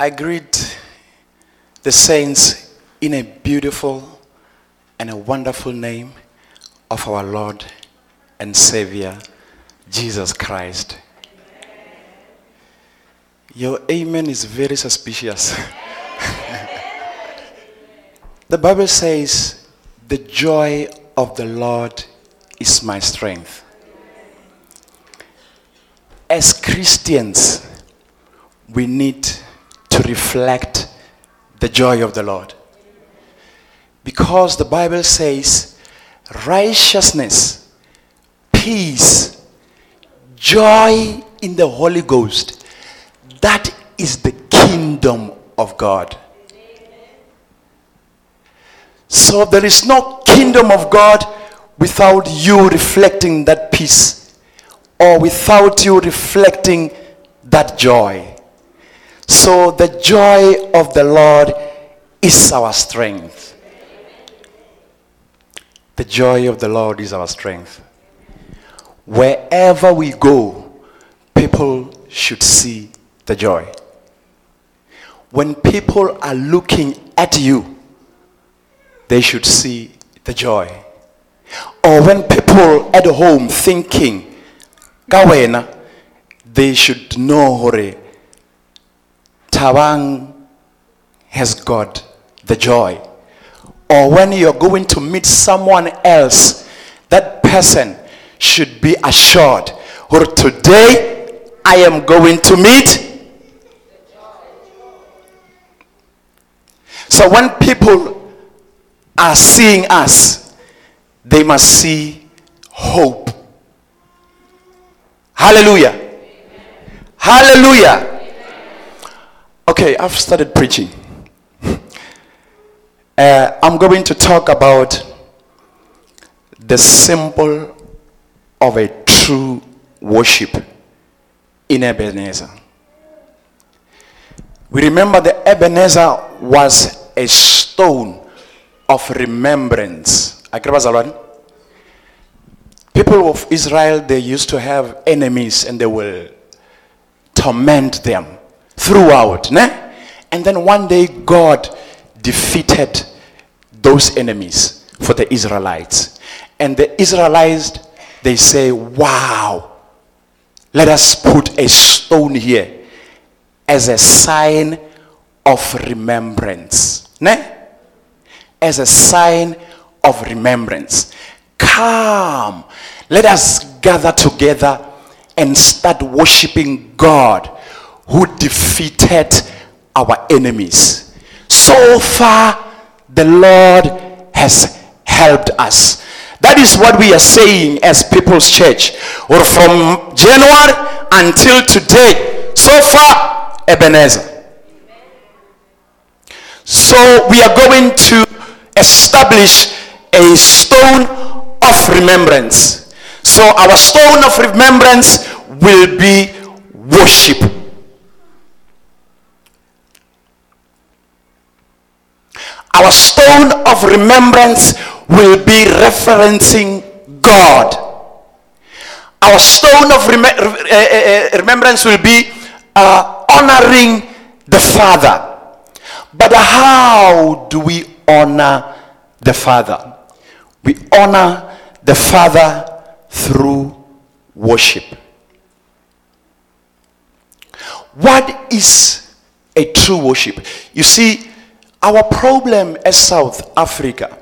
I greet the saints in a beautiful and a wonderful name of our Lord and Savior, Jesus Christ. Your amen is very suspicious. the Bible says, The joy of the Lord is my strength. As Christians, we need to reflect the joy of the Lord. Because the Bible says righteousness, peace, joy in the Holy Ghost. That is the kingdom of God. So there is no kingdom of God without you reflecting that peace or without you reflecting that joy. So the joy of the Lord is our strength. The joy of the Lord is our strength. Wherever we go, people should see the joy. When people are looking at you, they should see the joy. Or when people at home thinking, Kawena, they should know hore Tawang has got the joy. Or when you're going to meet someone else, that person should be assured, or today I am going to meet. So when people are seeing us, they must see hope. Hallelujah. Hallelujah. Okay, I've started preaching. Uh, I'm going to talk about the symbol of a true worship in Ebenezer. We remember that Ebenezer was a stone of remembrance. People of Israel, they used to have enemies and they will torment them throughout. Ne? And then one day God defeated those enemies for the Israelites. And the Israelites, they say, wow, let us put a stone here as a sign of remembrance. Ne? As a sign of remembrance. Come, let us gather together and start worshiping God who defeated our enemies. So far, the Lord has helped us. That is what we are saying as People's Church. Or from January until today, so far, Ebenezer. So we are going to establish a stone of remembrance. So our stone of remembrance will be worship. Our stone of remembrance will be referencing God. Our stone of rem- uh, uh, remembrance will be uh, honoring the Father. But how do we honor the Father? We honor the Father through worship. What is a true worship? You see, our problem as South Africa,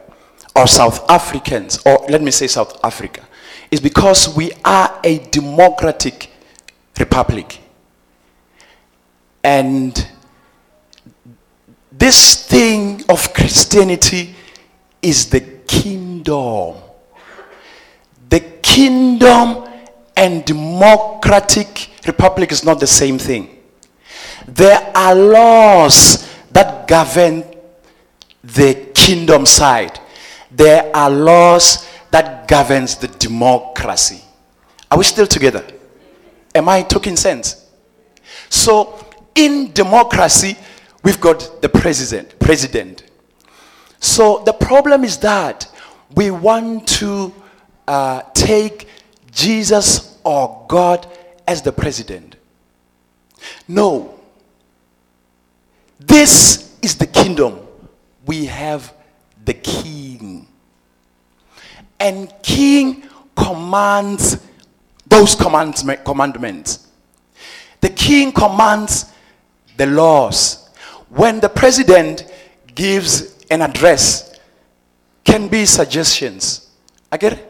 or South Africans, or let me say South Africa, is because we are a democratic republic. And this thing of Christianity is the kingdom. The kingdom and democratic republic is not the same thing. There are laws that govern the kingdom side. There are laws that governs the democracy. Are we still together? Am I talking sense? So in democracy, we've got the president, president. So the problem is that we want to uh, take Jesus or God as the president. No, This is the kingdom. We have the king. And king commands those commandments. The king commands the laws. When the president gives an address, can be suggestions. I get it?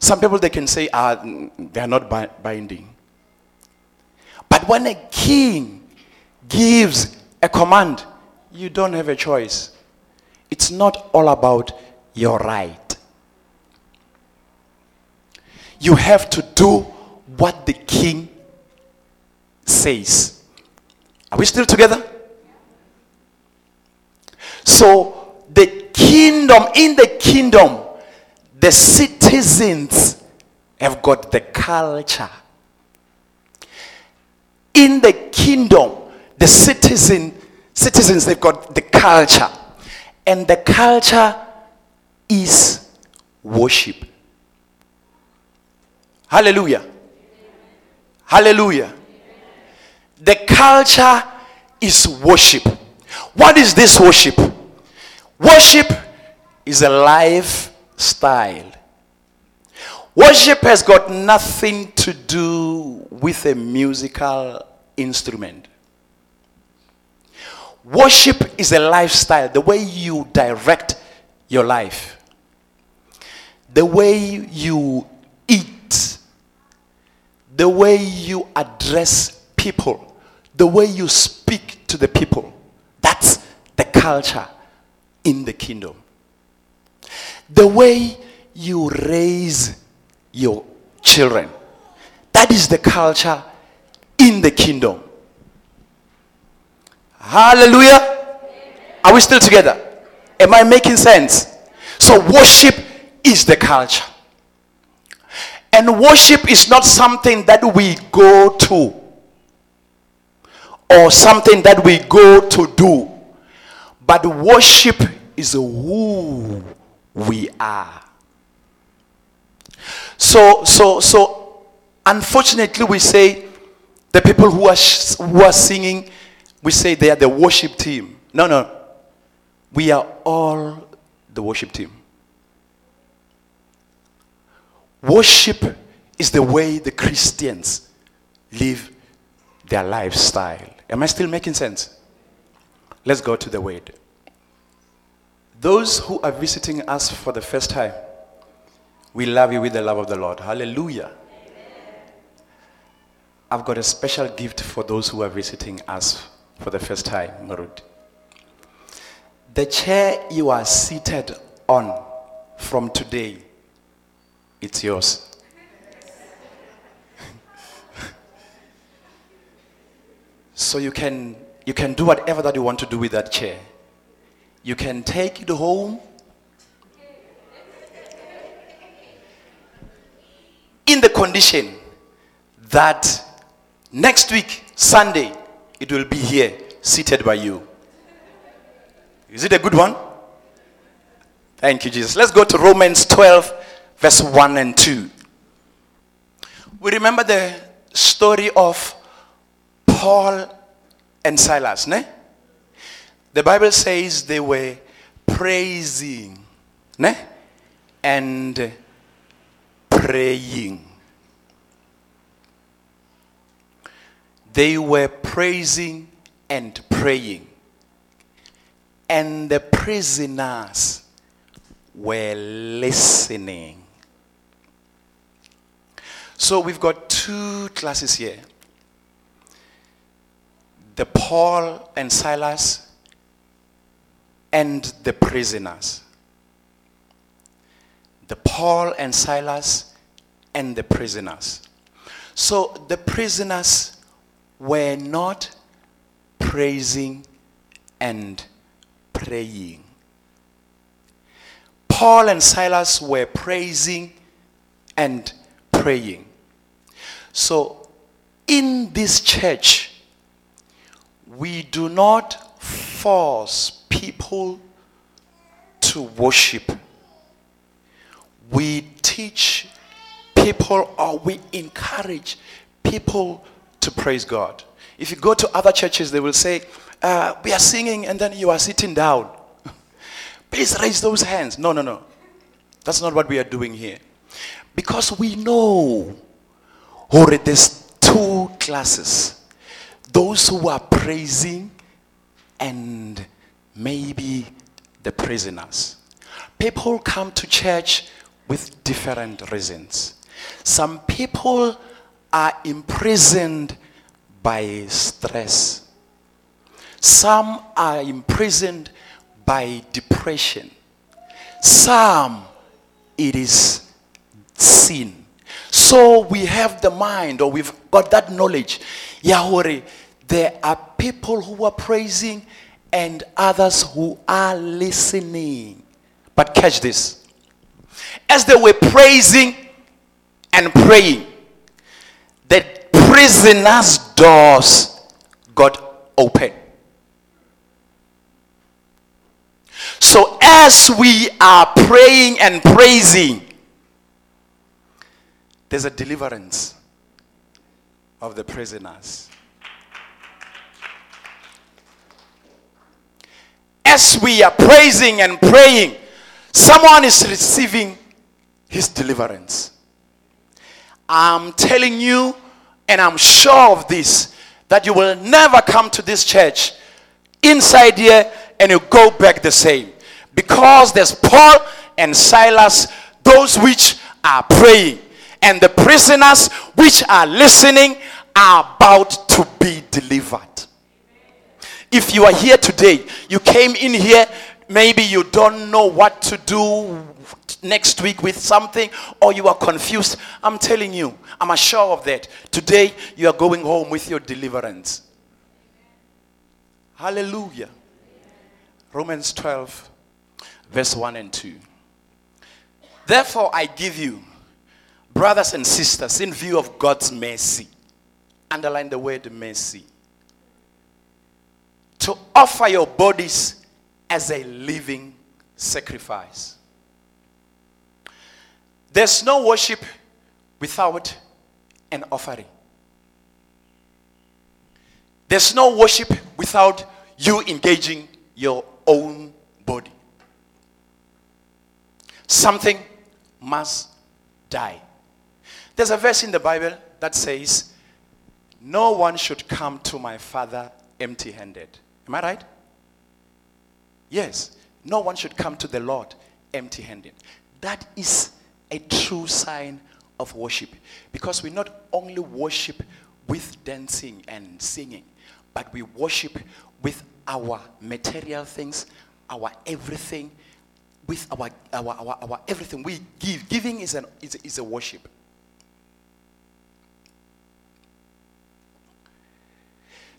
Some people they can say ah, they are not binding. But when a king gives a command, you don't have a choice. It's not all about your right. You have to do what the king says. Are we still together? So, the kingdom, in the kingdom, the citizens have got the culture. In the kingdom, the citizen, citizens, they've got the culture. And the culture is worship. Hallelujah. Hallelujah. The culture is worship. What is this worship? Worship is a lifestyle. Worship has got nothing to do with a musical instrument. Worship is a lifestyle, the way you direct your life, the way you eat, the way you address people, the way you speak to the people. That's the culture in the kingdom. The way you raise your children. That is the culture in the kingdom. Hallelujah. Are we still together? Am I making sense? So, worship is the culture. And worship is not something that we go to or something that we go to do, but worship is who we are. So, so, so, unfortunately, we say the people who are, who are singing we say they are the worship team. No, no. We are all the worship team. Worship is the way the Christians live their lifestyle. Am I still making sense? Let's go to the word. Those who are visiting us for the first time, we love you with the love of the Lord. Hallelujah. I've got a special gift for those who are visiting us for the first time, Marut. The chair you are seated on from today, it's yours. so you can you can do whatever that you want to do with that chair. You can take it home. In the condition that next week, Sunday, it will be here, seated by you. Is it a good one? Thank you, Jesus. Let's go to Romans 12, verse 1 and 2. We remember the story of Paul and Silas, ne? The Bible says they were praising, ne? And praying. They were praising and praying. And the prisoners were listening. So we've got two classes here the Paul and Silas and the prisoners. The Paul and Silas and the prisoners. So the prisoners were not praising and praying. Paul and Silas were praising and praying. So, in this church, we do not force people to worship. We teach people or we encourage people to praise God. If you go to other churches, they will say, uh, we are singing and then you are sitting down. Please raise those hands. No, no, no. That's not what we are doing here. Because we know already there's two classes. Those who are praising and maybe the prisoners. People come to church with different reasons. Some people are imprisoned by stress. Some are imprisoned by depression. Some, it is sin. So we have the mind, or we've got that knowledge. Yahweh, there are people who are praising and others who are listening. But catch this. As they were praising and praying, prisoners' doors got open. So as we are praying and praising, there's a deliverance of the prisoners. As we are praising and praying, someone is receiving his deliverance. I'm telling you, and I'm sure of this, that you will never come to this church inside here and you go back the same. Because there's Paul and Silas, those which are praying, and the prisoners which are listening are about to be delivered. If you are here today, you came in here, maybe you don't know what to do next week with something, or you are confused. I'm telling you, I'm sure of that. Today, you are going home with your deliverance. Hallelujah. Romans 12, verse 1 and 2. Therefore, I give you, brothers and sisters, in view of God's mercy, underline the word mercy, to offer your bodies as a living sacrifice. There's no worship without an offering. There's no worship without you engaging your own body. Something must die. There's a verse in the Bible that says, No one should come to my Father empty handed. Am I right? Yes. No one should come to the Lord empty handed. That is a true sign of worship. Because we not only worship with dancing and singing, but we worship with our material things, our everything, with our, our, our, our everything. We give. Giving is, an, is, is a worship.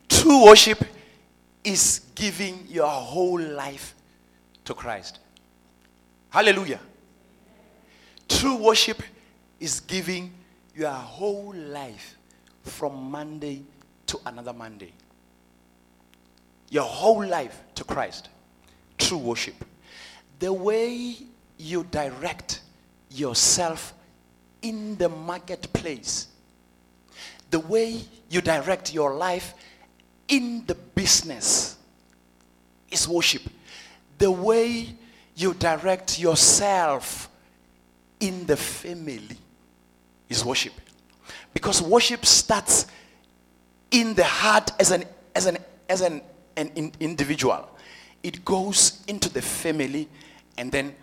True worship is giving your whole life to Christ. Hallelujah. True worship is giving your whole life from Monday to another Monday. Your whole life to Christ. True worship. The way you direct yourself in the marketplace, the way you direct your life in the business is worship. The way you direct yourself in the family is worship. Because worship starts in the heart as an as an as an, an in, individual. It goes into the family and then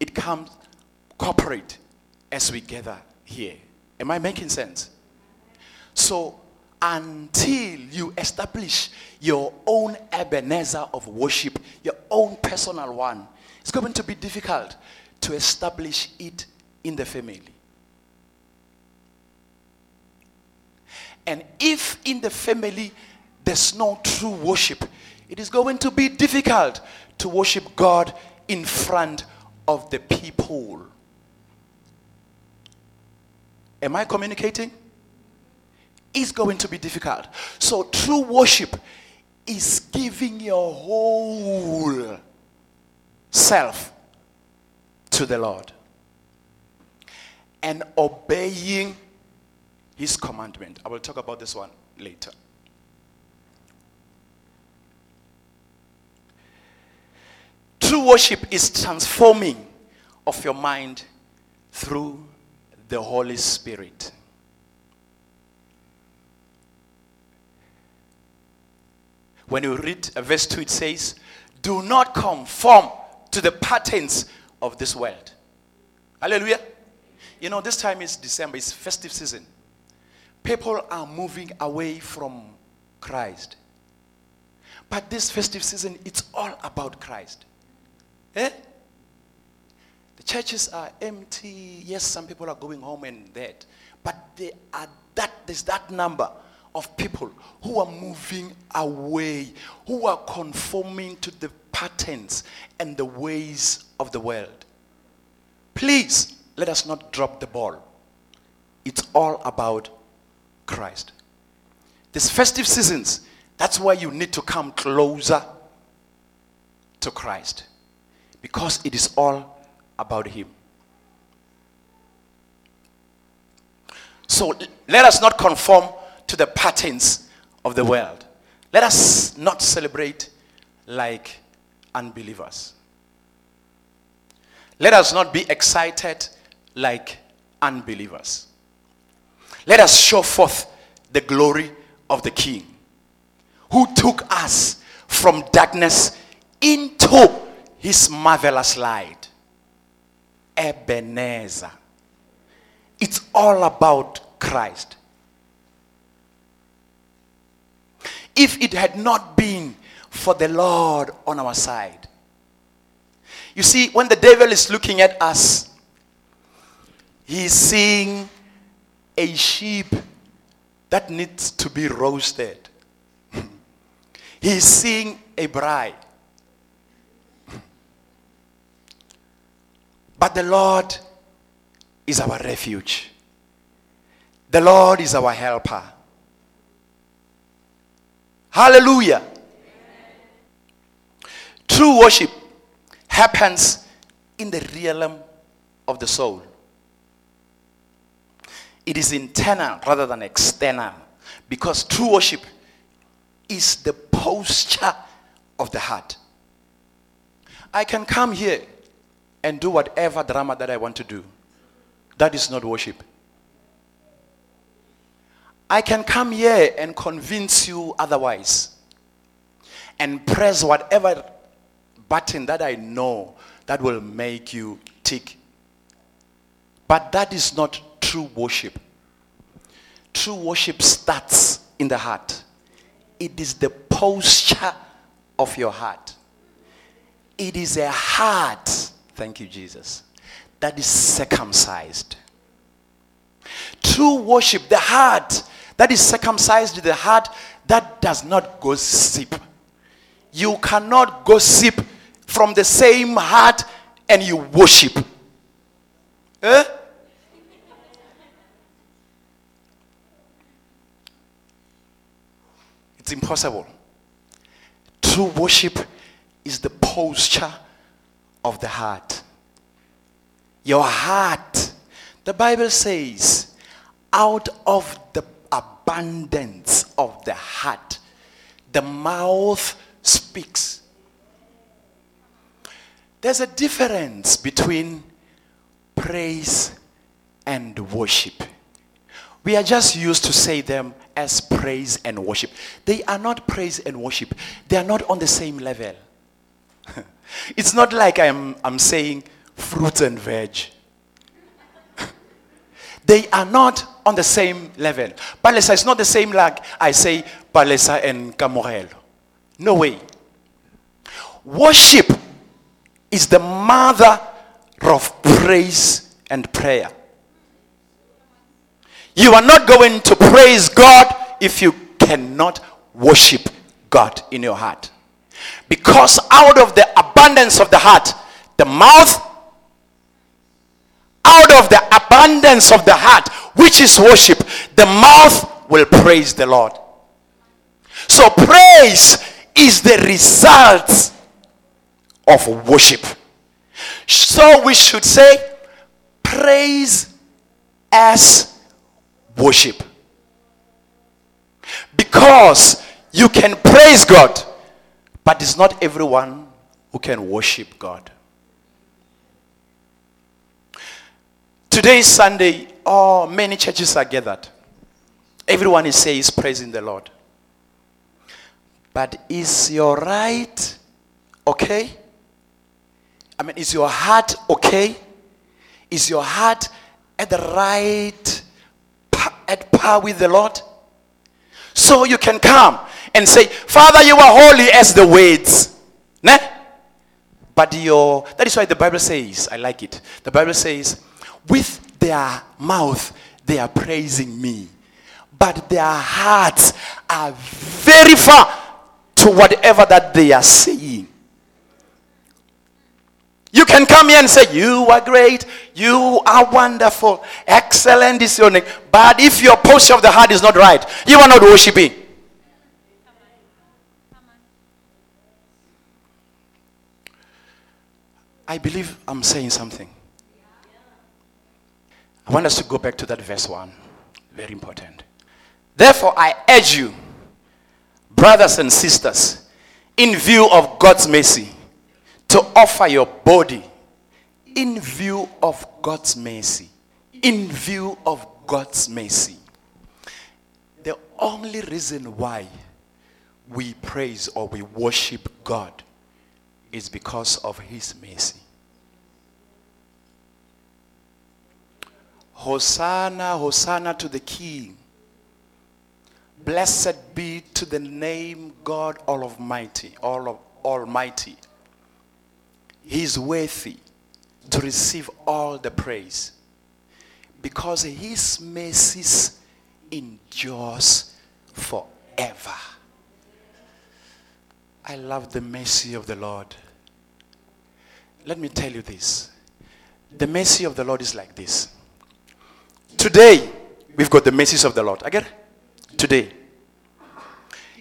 it comes corporate as we gather here. Am I making sense? So until you establish your own Ebenezer of worship, your own personal one, it's going to be difficult to establish it in the family. And if in the family there's no true worship, it is going to be difficult to worship God in front of the people. Am I communicating? It's going to be difficult. So, true worship is giving your whole self to the Lord and obeying his commandment. I will talk about this one later. True worship is transforming of your mind through the Holy Spirit. When you read verse 2, it says, Do not conform to the patterns of this world. Hallelujah. You know, this time is December, it's festive season. People are moving away from Christ. But this festive season, it's all about Christ. Eh? The churches are empty. Yes, some people are going home and that. But they are that there's that number of people who are moving away, who are conforming to the patterns and the ways of the world. Please let us not drop the ball. It's all about Christ. This festive seasons, that's why you need to come closer to Christ. Because it is all about Him. So let us not conform to the patterns of the world. Let us not celebrate like unbelievers. Let us not be excited like unbelievers. Let us show forth the glory of the King who took us from darkness into his marvelous light. Ebenezer. It's all about Christ. If it had not been for the Lord on our side. You see, when the devil is looking at us, he's seeing a sheep that needs to be roasted. he's seeing a bride. But the Lord is our refuge. The Lord is our helper. Hallelujah. True worship happens in the realm of the soul. It is internal rather than external because true worship is the posture of the heart. I can come here and do whatever drama that I want to do. That is not worship. I can come here and convince you otherwise and press whatever button that I know that will make you tick. But that is not true worship. True worship starts in the heart, it is the posture of your heart. It is a heart, thank you, Jesus, that is circumcised. True worship, the heart that is circumcised, the heart that does not gossip. You cannot gossip from the same heart and you worship. Eh? It's impossible. True worship is the posture of the heart. Your heart. The Bible says, out of the abundance of the heart, the mouth speaks. There's a difference between praise and worship. We are just used to say them as praise and worship. They are not praise and worship. They are not on the same level. it's not like I'm, I'm saying fruits and veg. they are not on the same level. Palesa is not the same like I say Palesa and Camorelo. No way. Worship is the mother of praise and prayer. You are not going to praise God if you cannot worship God in your heart. Because out of the abundance of the heart, the mouth, out of the abundance of the heart, which is worship, the mouth will praise the Lord. So praise is the result of worship. So we should say praise as worship. Because you can praise God, but it's not everyone who can worship God. Today is Sunday. Oh, many churches are gathered. Everyone is saying is praising the Lord. But is your right okay? I mean, is your heart okay? Is your heart at the right at par with the Lord? So you can come and say, Father, you are holy as the words. Ne? But your that is why the Bible says, I like it. The Bible says, with their mouth they are praising me, but their hearts are very far to whatever that they are saying. You can come here and say, You are great, you are wonderful, excellent is your name. But if your posture of the heart is not right, you are not worshiping. I believe I'm saying something. I want us to go back to that verse 1. Very important. Therefore, I urge you, brothers and sisters, in view of God's mercy, to offer your body in view of God's mercy. In view of God's mercy. The only reason why we praise or we worship God is because of His mercy. Hosanna, Hosanna to the King. Blessed be to the name God Almighty, all of Almighty. He is worthy to receive all the praise because his mercies endures forever. I love the mercy of the Lord. Let me tell you this. The mercy of the Lord is like this. Today, we've got the mercies of the Lord. Again, today.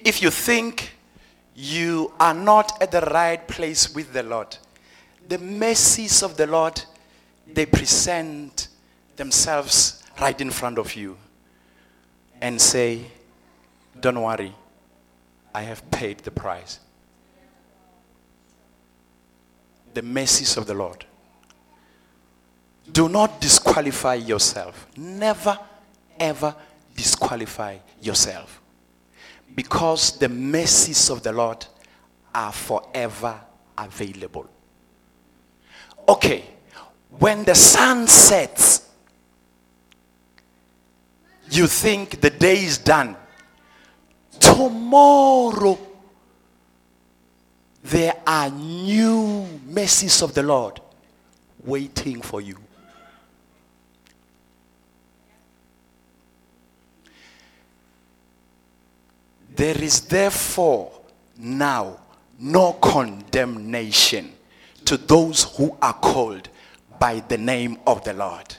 If you think you are not at the right place with the Lord, the mercies of the Lord, they present themselves right in front of you and say, Don't worry, I have paid the price. The mercies of the Lord. Do not disqualify yourself. Never, ever disqualify yourself. Because the mercies of the Lord are forever available. Okay, when the sun sets, you think the day is done. Tomorrow, there are new mercies of the Lord waiting for you. There is therefore now no condemnation to those who are called by the name of the Lord.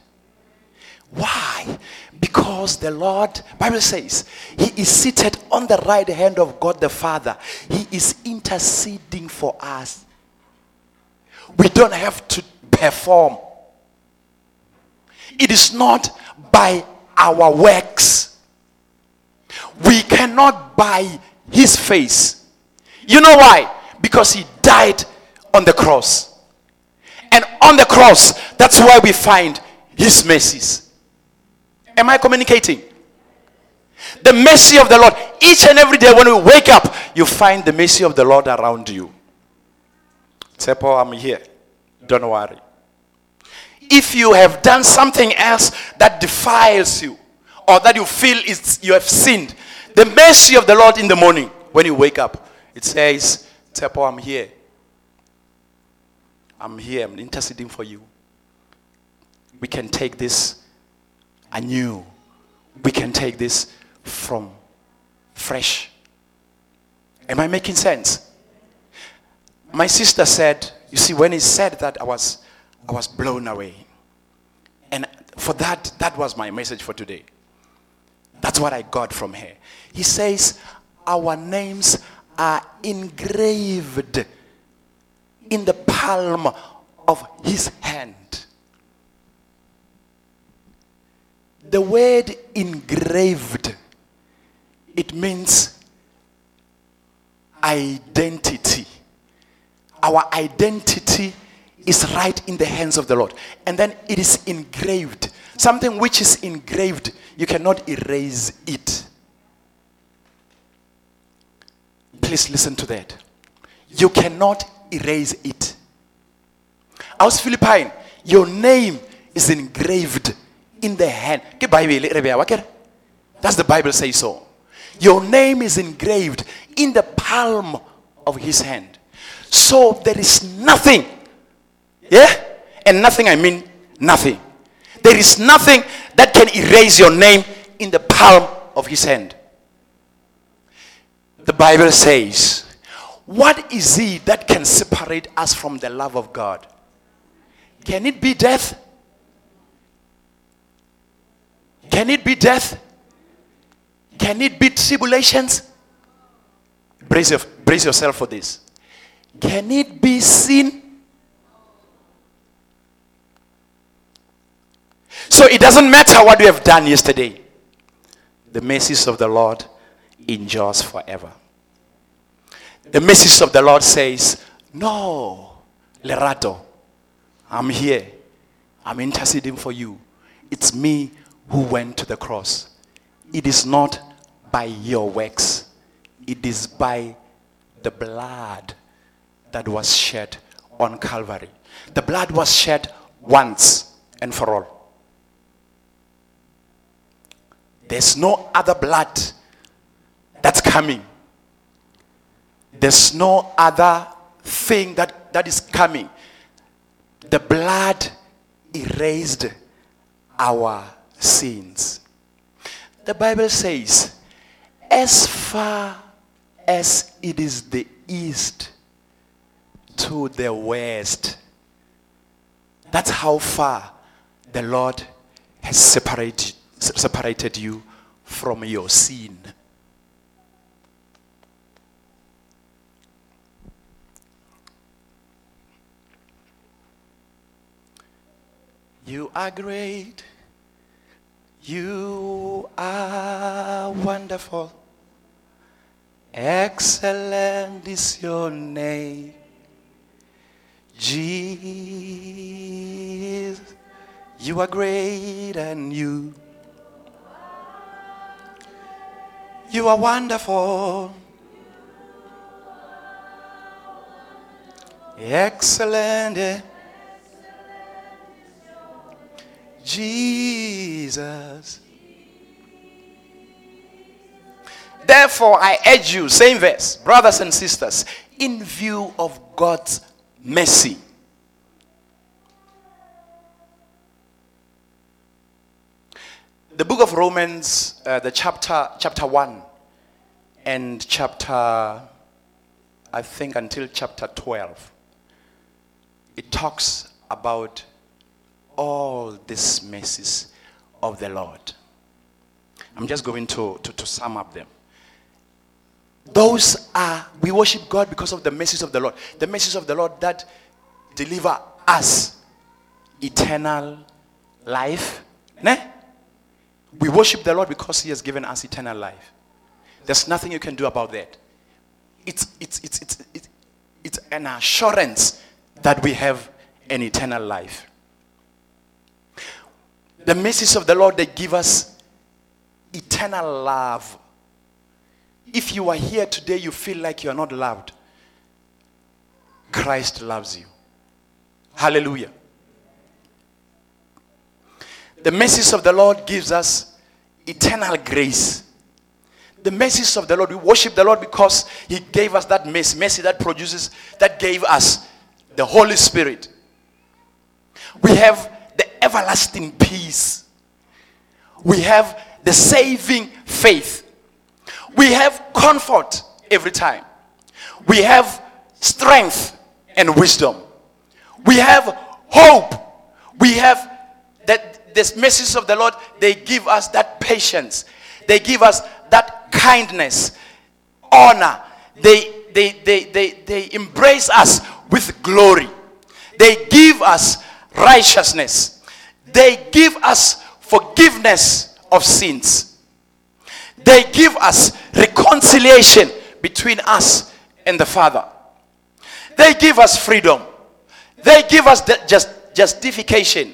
Why? Because the Lord, Bible says, He is seated on the right hand of God the Father. He is interceding for us. We don't have to perform. It is not by our works. We cannot buy His face. You know why? Because He died on the cross. And on the cross, that's why we find his mercies. Am I communicating? The mercy of the Lord. Each and every day when we wake up, you find the mercy of the Lord around you. Tepo, I'm here. Don't worry. If you have done something else that defiles you, or that you feel is you have sinned, the mercy of the Lord in the morning when you wake up, it says, Tepo, I'm here. I'm here, I'm interceding for you. We can take this anew. We can take this from fresh. Am I making sense? My sister said, you see, when he said that, I was, I was blown away. And for that, that was my message for today. That's what I got from her. He says, Our names are engraved in the palm of his hand. The word engraved, it means identity. our identity is right in the hands of the Lord. And then it is engraved. Something which is engraved, you cannot erase it. Please listen to that. You cannot erase it. Aus Philippine, your name is engraved in the hand. That's the Bible says so. Your name is engraved in the palm of his hand. So there is nothing. Yeah? And nothing, I mean nothing. There is nothing that can erase your name in the palm of his hand. The Bible says, What is it that can separate us from the love of God? Can it be death? Can it be death? Can it be tribulations? Brace, your, brace yourself for this. Can it be sin? So it doesn't matter what you have done yesterday. The mercies of the Lord endures forever. The message of the Lord says, No, Lerato, I'm here. I'm interceding for you. It's me who went to the cross. It is not by your works, it is by the blood that was shed on Calvary. The blood was shed once and for all. There's no other blood that's coming. There's no other thing that, that is coming. The blood erased our sins. The Bible says, as far as it is the east to the west, that's how far the Lord has separated, separated you from your sin. You are great. You are wonderful. Excellent is your name. Jesus, you are great and you you are wonderful. Excellent. Jesus. Therefore, I urge you, same verse, brothers and sisters, in view of God's mercy. The book of Romans, uh, the chapter, chapter 1 and chapter, I think until chapter 12, it talks about all these mercies of the Lord. I'm just going to, to, to sum up them. Those are, we worship God because of the message of the Lord. The message of the Lord that deliver us eternal life. Ne? We worship the Lord because He has given us eternal life. There's nothing you can do about that. It's, it's, it's, it's, it's, it's an assurance that we have an eternal life. The message of the Lord, they give us eternal love. If you are here today, you feel like you are not loved. Christ loves you. Hallelujah. The message of the Lord gives us eternal grace. The message of the Lord, we worship the Lord because He gave us that mercy, mercy that produces, that gave us the Holy Spirit. We have everlasting peace. We have the saving faith. We have comfort every time. We have strength and wisdom. We have hope. We have that this message of the Lord, they give us that patience. They give us that kindness, honor. They, they, they, they, they embrace us with glory. They give us righteousness. They give us forgiveness of sins. They give us reconciliation between us and the Father. They give us freedom. They give us just, justification.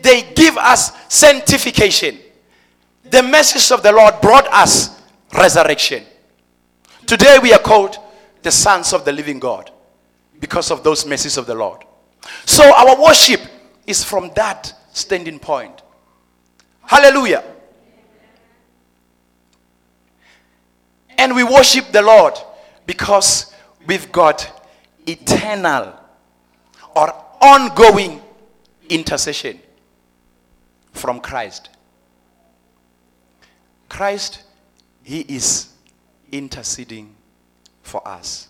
They give us sanctification. The message of the Lord brought us resurrection. Today we are called the sons of the living God because of those messages of the Lord. So our worship is from that standing point. Hallelujah. And we worship the Lord because we've got eternal or ongoing intercession from Christ. Christ, He is interceding for us.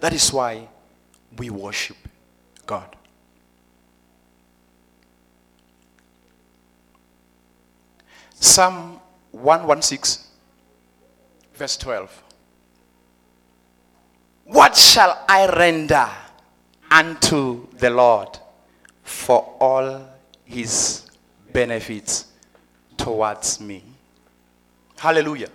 That is why we worship God. Psalm 116, verse 12. What shall I render unto the Lord for all his benefits towards me? Hallelujah.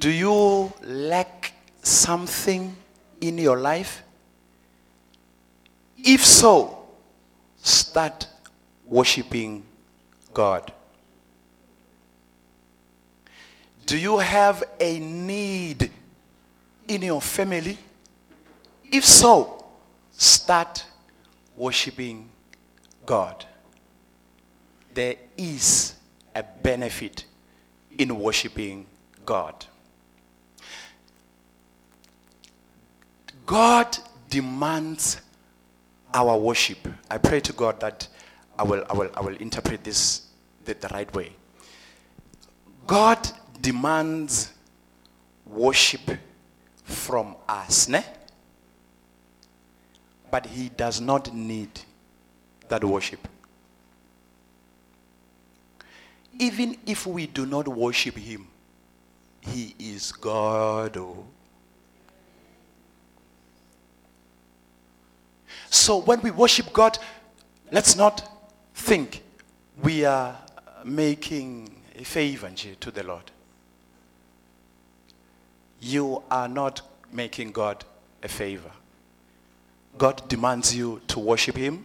Do you lack something in your life? If so, start worshiping God. Do you have a need in your family? If so, start worshiping God. There is a benefit in worshiping God. God demands our worship. I pray to God that I will, I will, I will interpret this the, the right way. God demands worship from us, ne? But he does not need that worship. Even if we do not worship him, he is God. Oh. So when we worship God, let's not think we are making a favor to the Lord. You are not making God a favor. God demands you to worship Him,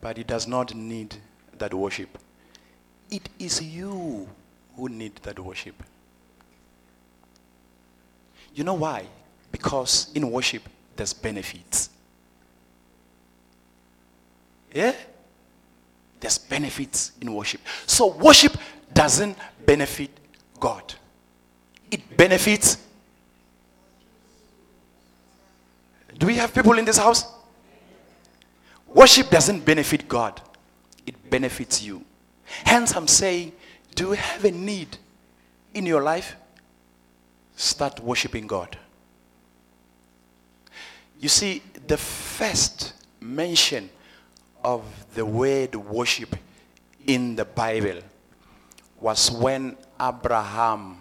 but He does not need that worship. It is you who need that worship. You know why? Because in worship, there's benefits. Yeah? There's benefits in worship. So worship doesn't benefit God. It benefits. Do we have people in this house? Worship doesn't benefit God. It benefits you. Hence I'm saying, do you have a need in your life? Start worshiping God. You see, the first mention of the word worship in the Bible was when Abraham,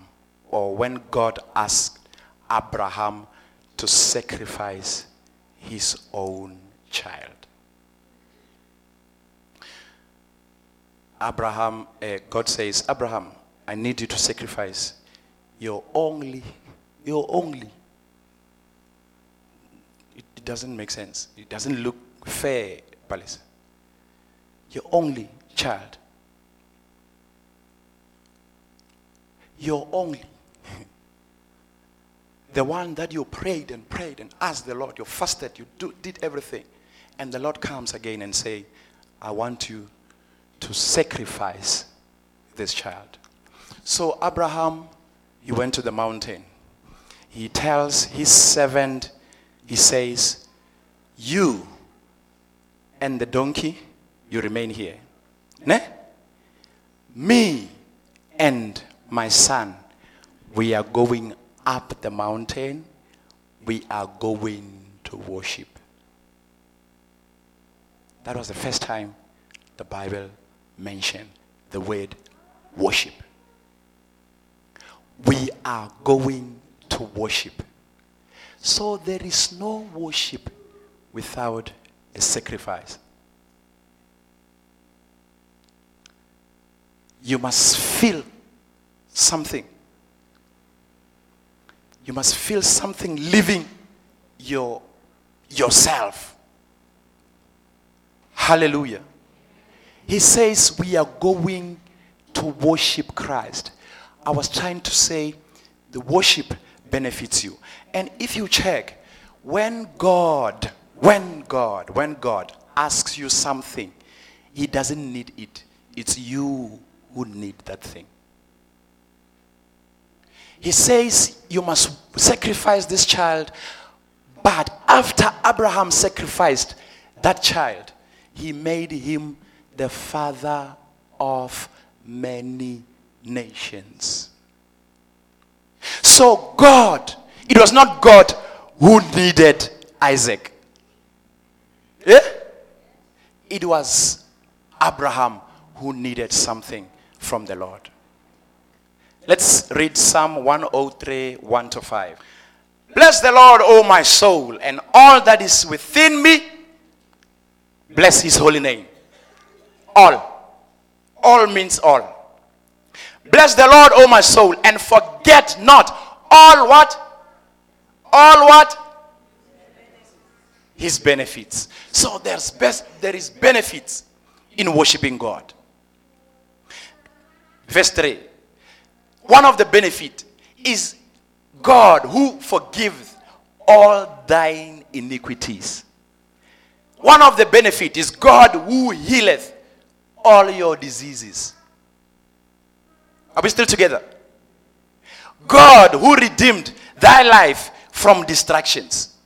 or when God asked Abraham to sacrifice his own child. Abraham, uh, God says, Abraham, I need you to sacrifice your only, your only. It, it doesn't make sense. It doesn't look fair, Palace your only child. Your only. the one that you prayed and prayed and asked the Lord, you fasted, you do, did everything. And the Lord comes again and say, I want you to sacrifice this child. So Abraham, he went to the mountain. He tells his servant, he says, you and the donkey you remain here. Ne? Me and my son, we are going up the mountain. We are going to worship. That was the first time the Bible mentioned the word worship. We are going to worship. So there is no worship without a sacrifice. You must feel something. You must feel something leaving your yourself. Hallelujah. He says we are going to worship Christ. I was trying to say the worship benefits you. And if you check, when God, when God, when God asks you something, He doesn't need it. It's you who need that thing. He says you must sacrifice this child, but after Abraham sacrificed that child, he made him the father of many nations. So, God, it was not God who needed Isaac. Yeah? It was Abraham who needed something from the Lord. Let's read Psalm 103 1 to 5. Bless the Lord, O my soul, and all that is within me. Bless his holy name. All. All means all. Bless the Lord, O my soul, and forget not all what? All what? His benefits. So there's best there is benefits in worshiping God. Verse 3. One of the benefit is God who forgives all thine iniquities. One of the benefit is God who healeth all your diseases. Are we still together? God who redeemed thy life from distractions.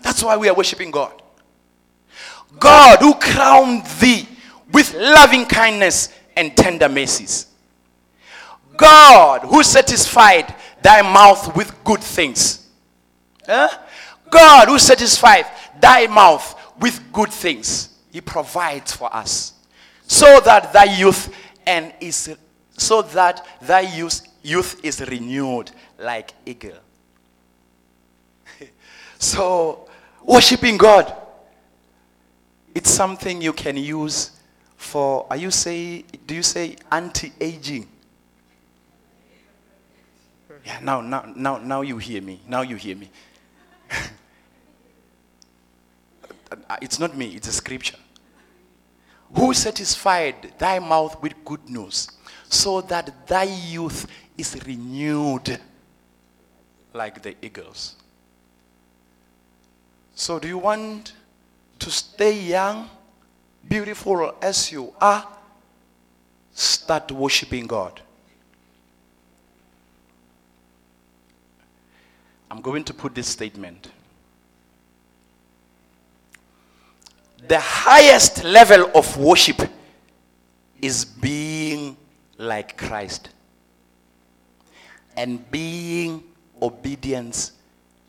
That's why we are worshiping God. God who crowned thee with loving kindness and tender mercies. God who satisfied thy mouth with good things. Huh? God who satisfied thy mouth with good things. He provides for us. So that thy youth and is so that thy youth, youth is renewed like eagle. so worshiping God it's something you can use for are you say do you say anti-aging yeah now now now now you hear me. Now you hear me. It's not me it's a scripture. Who satisfied thy mouth with good news so that thy youth is renewed like the eagles? So do you want to stay young, beautiful as you are, start worshiping God. I'm going to put this statement. The highest level of worship is being like Christ and being obedience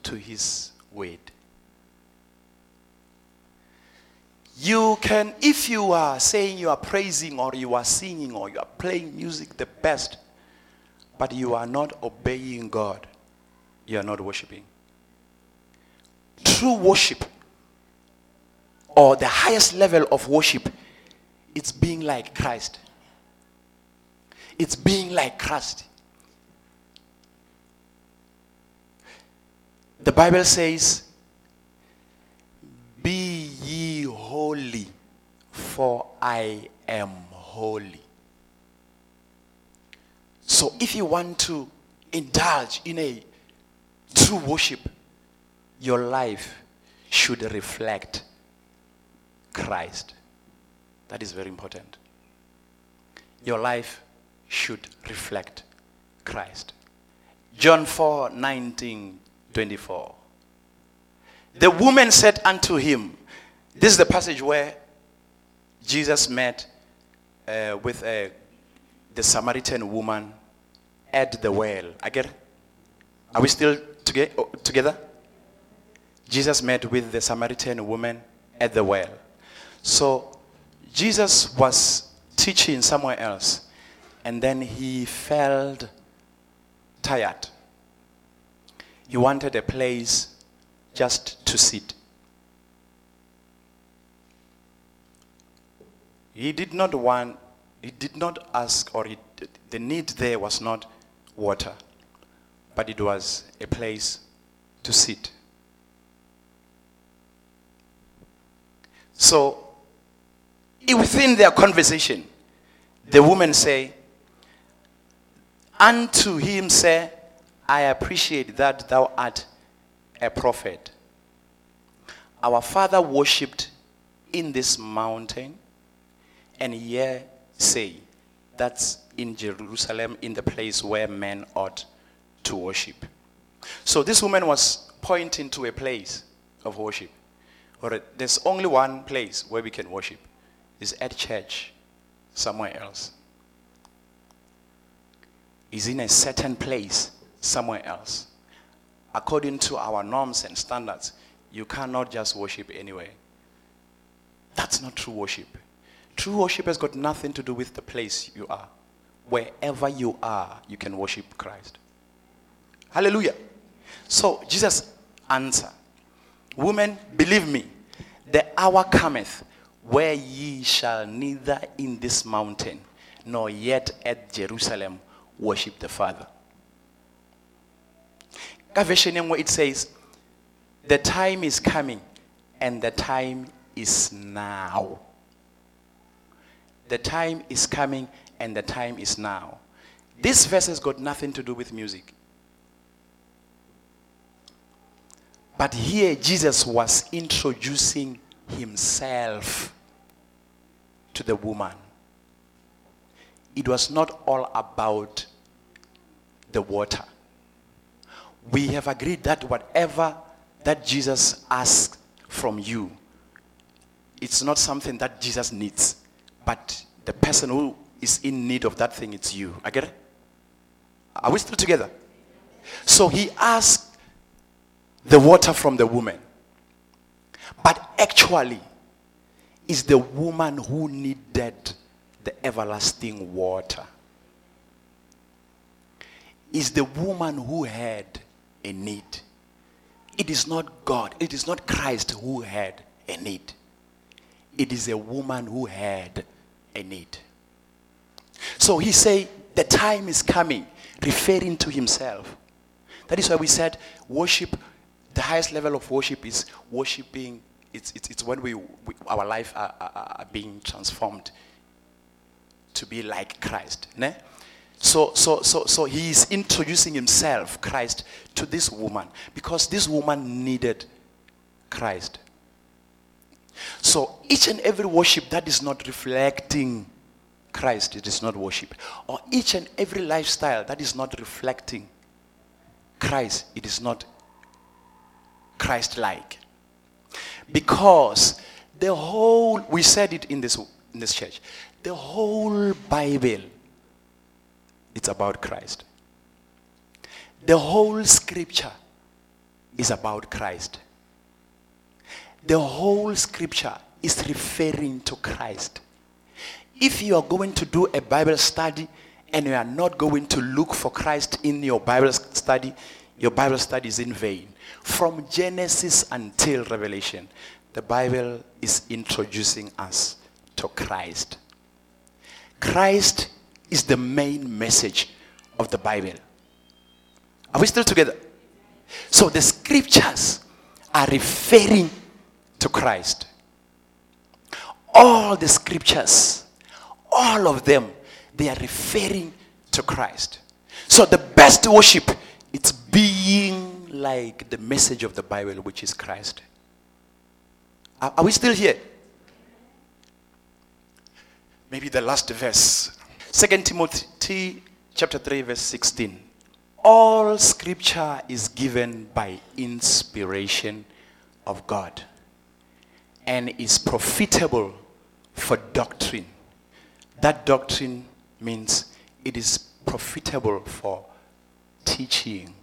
to his word. You can, if you are saying you are praising or you are singing or you are playing music the best, but you are not obeying God, you are not worshiping. True worship or the highest level of worship, it's being like Christ. It's being like Christ. The Bible says, Be ye holy, for I am holy. So if you want to indulge in a true worship, your life should reflect Christ. That is very important. Your life should reflect Christ. John 4 19 24. The woman said unto him, This is the passage where Jesus met uh, with uh, the Samaritan woman at the well. Get Are we still Oh, together? Jesus met with the Samaritan woman at the well. So Jesus was teaching somewhere else, and then he felt tired. He wanted a place just to sit. He did not want, he did not ask, or he, the need there was not water, but it was a place to sit. So, within their conversation, the woman say, Unto him say, I appreciate that thou art a prophet. Our father worshipped in this mountain, and here say, that's in Jerusalem, in the place where men ought to worship. So this woman was pointing to a place of worship. Or there's only one place where we can worship. Is at church, somewhere else. Is in a certain place, somewhere else. According to our norms and standards, you cannot just worship anywhere. That's not true worship. True worship has got nothing to do with the place you are. Wherever you are, you can worship Christ. Hallelujah. So Jesus answered, Woman, believe me, the hour cometh where ye shall neither in this mountain nor yet at Jerusalem worship the Father. It says, The time is coming and the time is now. The time is coming and the time is now. This verse has got nothing to do with music. But here Jesus was introducing himself to the woman. It was not all about the water. We have agreed that whatever that Jesus asks from you, it's not something that Jesus needs, but the person who is in need of that thing, it's you. I get it? Are we still together? So he asked the water from the woman. But actually, it's the woman who needed the everlasting water. It's the woman who had a need. It is not God, it is not Christ who had a need. It is a woman who had a need. So he said, The time is coming, referring to himself. That is why we said worship, the highest level of worship is worshiping, it's, it's, it's when we, we our life are, are, are being transformed to be like Christ. Ne? So, so, so, so he is introducing himself, Christ, to this woman because this woman needed Christ. So each and every worship that is not reflecting Christ, it is not worship. Or each and every lifestyle that is not reflecting Christ, it is not Christ like. Because the whole, we said it in this, in this church, the whole Bible, it's about Christ. The whole scripture is about Christ. The whole scripture is referring to Christ. If you are going to do a Bible study and you are not going to look for Christ in your Bible study, your Bible study is in vain. From Genesis until Revelation, the Bible is introducing us to Christ. Christ is the main message of the Bible. Are we still together? So the scriptures are referring to Christ. All the scriptures, all of them, they are referring to Christ. So the best worship, it's being like the message of the Bible, which is Christ. Are, are we still here? Maybe the last verse. Second Timothy chapter 3, verse 16. All scripture is given by inspiration of God and is profitable for doctrine. That doctrine means it is profitable for teaching.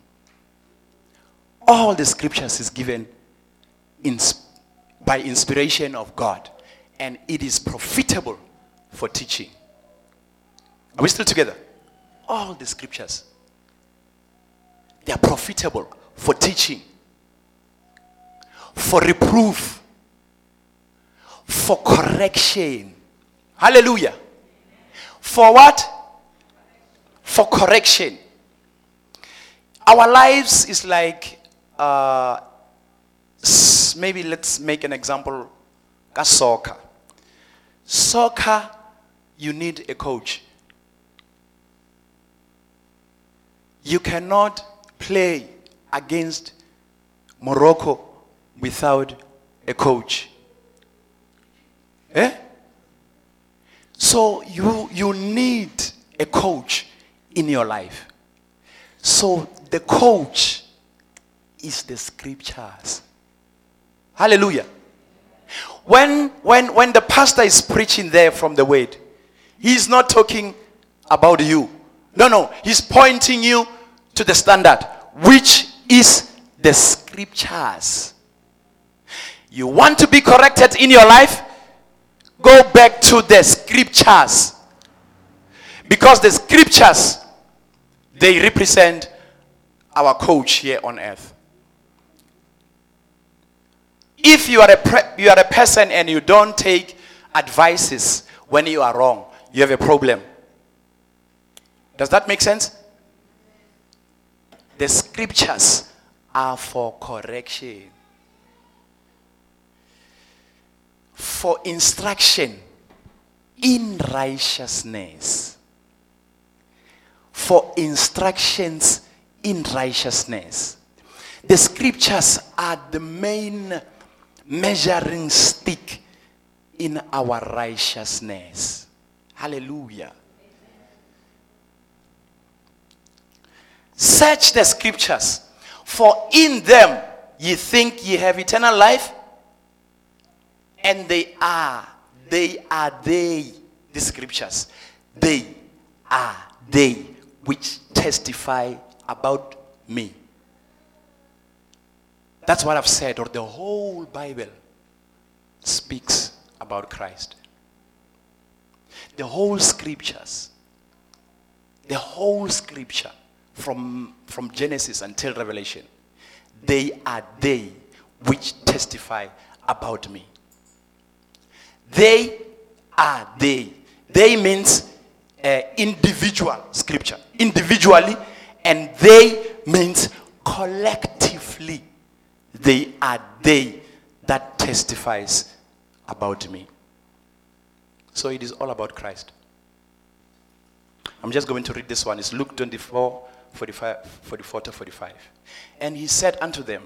All the scriptures is given ins- by inspiration of God and it is profitable for teaching. Are we still together? All the scriptures they are profitable for teaching, for reproof, for correction. Hallelujah. For what? For correction. Our lives is like, uh, maybe let's make an example, soccer. Soccer, you need a coach. You cannot play against Morocco without a coach. Eh? So you, you need a coach in your life. So the coach is the scriptures. Hallelujah. When, when, when the pastor is preaching there from the word, he's not talking about you. No, no. He's pointing you to the standard, which is the scriptures. You want to be corrected in your life? Go back to the scriptures. Because the scriptures, they represent our coach here on earth. If you are a, pre- you are a person and you don't take advices when you are wrong, you have a problem. Does that make sense? The scriptures are for correction, for instruction in righteousness, for instructions in righteousness. The scriptures are the main measuring stick in our righteousness. Hallelujah. Search the scriptures, for in them ye think ye have eternal life, and they are, they are they, the scriptures, they are they which testify about me. That's what I've said, or the whole Bible speaks about Christ. The whole scriptures, the whole scripture from, from Genesis until Revelation, they are they which testify about me. They are they. They means uh, individual scripture. Individually, and they means collectively. They are they that testifies about me. So it is all about Christ. I'm just going to read this one. It's Luke 24, 45, 44 to 45. And he said unto them,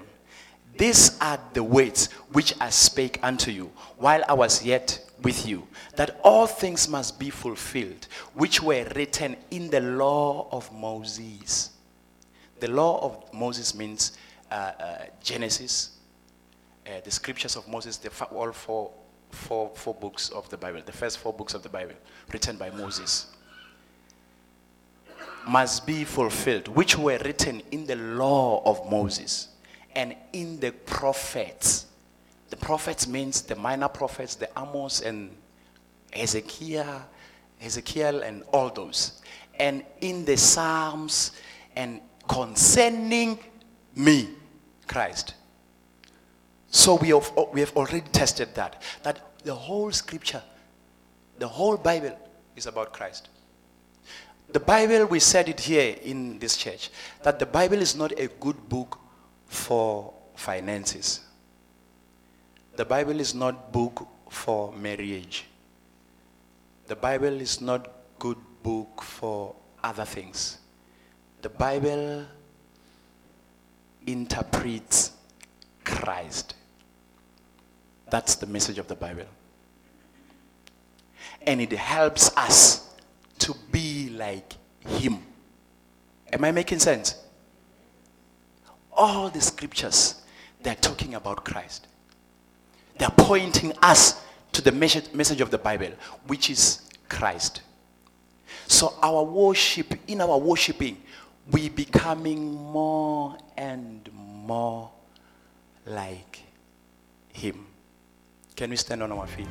These are the words which I spake unto you while I was yet with you, that all things must be fulfilled, which were written in the law of Moses. The law of Moses means Genesis, uh, the scriptures of Moses, the all four, four, four books of the Bible, the first four books of the Bible, written by Moses, must be fulfilled, which were written in the law of Moses and in the prophets. The prophets means the minor prophets, the Amos and Hezekiah, Ezekiel and all those. And in the Psalms and concerning me, Christ. So we have, we have already tested that. That the whole scripture, the whole Bible is about Christ. The Bible, we said it here in this church, that the Bible is not a good book for finances. The Bible is not book for marriage. The Bible is not good book for other things. The Bible interprets Christ. That's the message of the Bible. And it helps us to be like Him. Am I making sense? All the scriptures, they're talking about Christ. They're pointing us to the message of the Bible, which is Christ. So our worship, in our worshiping, we becoming more and more like him. Can we stand on our feet?